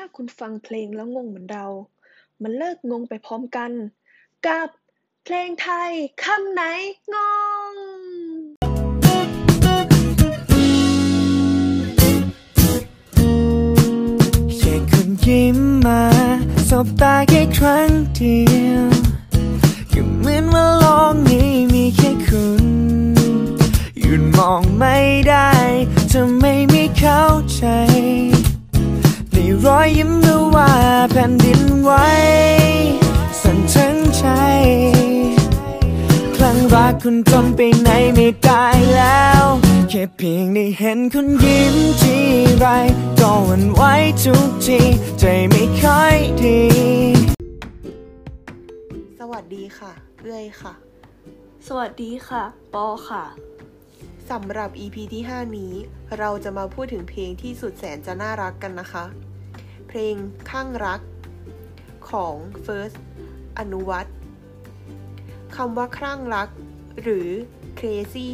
ถ้าคุณฟังเพลงแล้วงงเหมือนเรา มันเลิกงงไปพร้อมกัน กับเพลงไทยคำไหนงง แค่คุณยิ้มมา สบตาแค่ครั้งเดียว คุณจนไปไหนไม่ได้แล้ว แค่เพียงได้เห็นคุณยิ้มทีไรก็หวันไหวทุกที ใจไม่ค่อยดี สวัสดีค่ะ เอื้อยค่ะ สวัสดีค่ะ ปอค่ะ สำหรับ EP ที่ 5 นี้ เราจะมาพูดถึงเพลงที่สุดแสนจะน่ารักกันนะคะ เพลงข้างรัก ของ First อนุวัตคำว่าคลั่งรัก หรือ crazy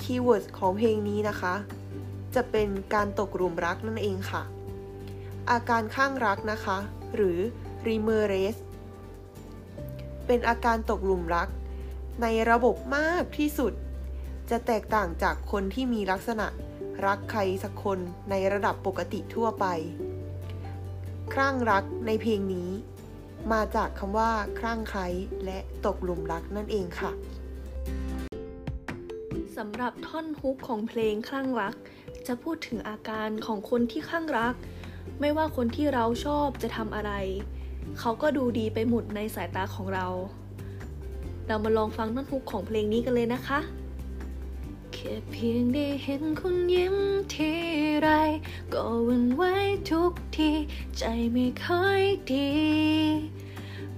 คีย์เวิร์ดของเพลงนี้นะคะ จะเป็นการตกหลุมรักนั่นเองค่ะ อาการข้างรักนะคะ หรือ r e m e r a c e เป็นอาการตกหลุมรัก ในระบบมากที่สุด จะแตกต่างจากคนที่มีลักษณะรักใครสักคนในระดับปกติทั่วไป คลั่งรักในเพลงนี้ มาจากคำว่าคลั่งไคล้และตกหลุมรักนั่นเองค่ะสำหรับท่อนฮุกของเพลงคลั่งรัก จะพูดถึงอาการของคนที่คลั่งรัก ไม่ว่าคนที่เราชอบจะทำอะไร เขาก็ดูดีไปหมดในสายตาของเรา เรามาลองฟังท่อนฮุกของเพลงนี้กันเลยนะคะ แค่เพียงได้เห็นคุณยิ้มทีไร ก็หวันไหวทุกที ใจไม่ค่อยดี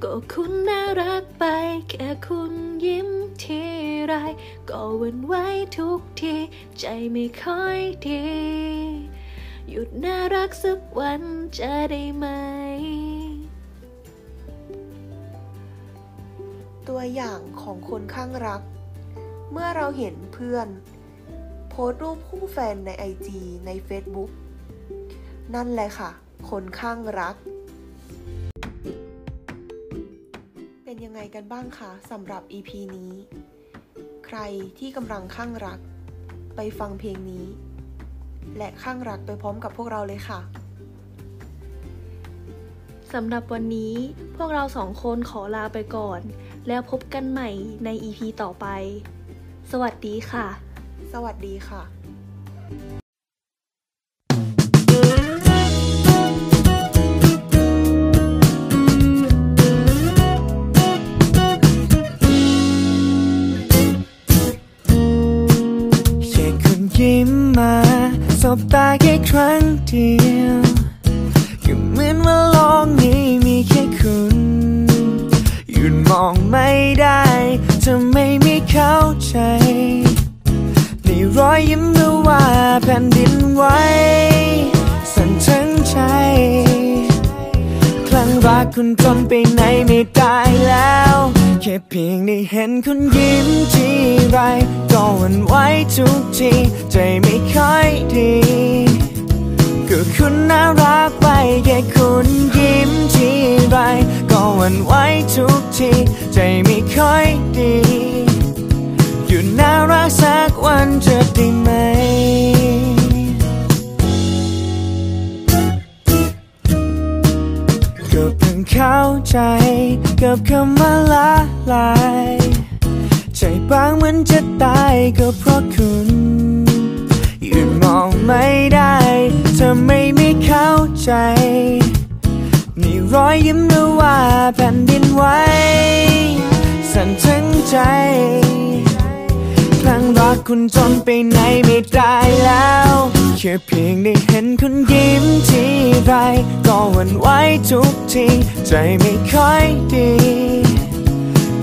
ก็คุณน่ารักไป แค่คุณยิ้มทีไร ก็หวันไหวทุกที ใจไม่ค่อยดี หยุดน่ารักสักวันจะได้ไหมตัวอย่างของคนข้างรัก เมื่อเราเห็นเพื่อน โพสต์รูปคู่แฟนใน IG ใน Facebook นั่นแหละค่ะ คนข้างรัก เป็นยังไงกันบ้างคะสำหรับ EP นี้ ใครที่กำลังข้างรัก ไปฟังเพลงนี้ และข้างรักไปพร้อมกับพวกเราเลยค่ะสำหรับวันนี้พวกเราสองคนขอลาไปก่อน แล้วพบกันใหม่ใน EP ต่อไป สวัสดีค่ะ สวัสดีค่ะแค่คุณยิ้มมาสบตาแค่ครั้งเดียวก็เหมือนว่าโลกนี้มีแค่คุณหยุดมองไม่ได้ ไหวสั่นทั้งใจคลั่งรักคุณจนไปไหนไม่ได้แล้ว แค่เพียงได้เห็นคุณยิ้มทีไรก็หวันไหวทุกทีใจไม่ค่อยดีก็คุณน่ารักไปแค่คุณยิ้มทีไรก็หวันไหวทุกทีใจไม่ค่อยดีหยุดน่ารักสักวันจะ กับคำว่าละลาย ใจบางเหมือนจะตายก็เพราะคุณหยุดมองไม่ได้เธอไม่ไม่เข้าใจนี่รอยยิ้มหรือว่าแผ่นดินไหวสั่นทั้งใจ รั้งรักคุณจนไปไหนไม่ได้แล้ว แค่เพียงได้เห็นคุณยิ้มทีไรก็หวั่นไหวทุกทีใจไม่ค่อยดี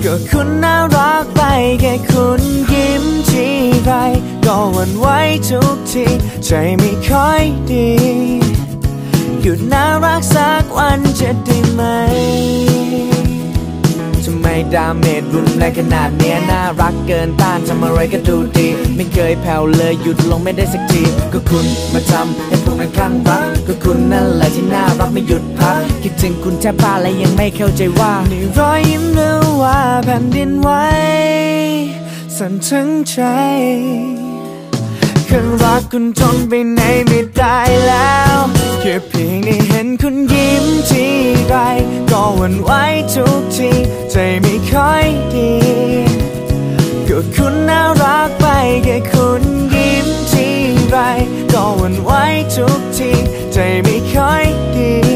ก็คุณน่ารักไปแค่คุณยิ้มทีไรก็หวั่นไหวทุกทีใจไม่ค่อยดีหยุดน่ารักสักวันจะได้ไหมำไมดาเมจรุนแรงขนาดเนี้ยน่ารักเกินต้านทำอะไรก็ดูดี ไม่เคยแผ่วเลยหยุดลงไม่ได้สักที ก็คุณมาทำให้พวกนั้นคลั่งรัก ก็คุณนั่นแหละที่น่ารักไม่หยุดพัก คิดถึงคุณแทบบ้าและยังไม่เข้าใจว่านี่รอยยิ้มหรือว่าแผ่นดินไหวสั่นทั้งใจแค่รักคุณทนไปไหนไม่ได้แล้วแค่เพียงได้เห็นคุณยิ้มที ไร ก็หวั่นไหวทุกทีใจไม่ค่อยดีก็คุณน่ารักไปแค่คุณยิ้มทีไร ก็หวั่นไหวทุกทีใจไม่ค่อยดี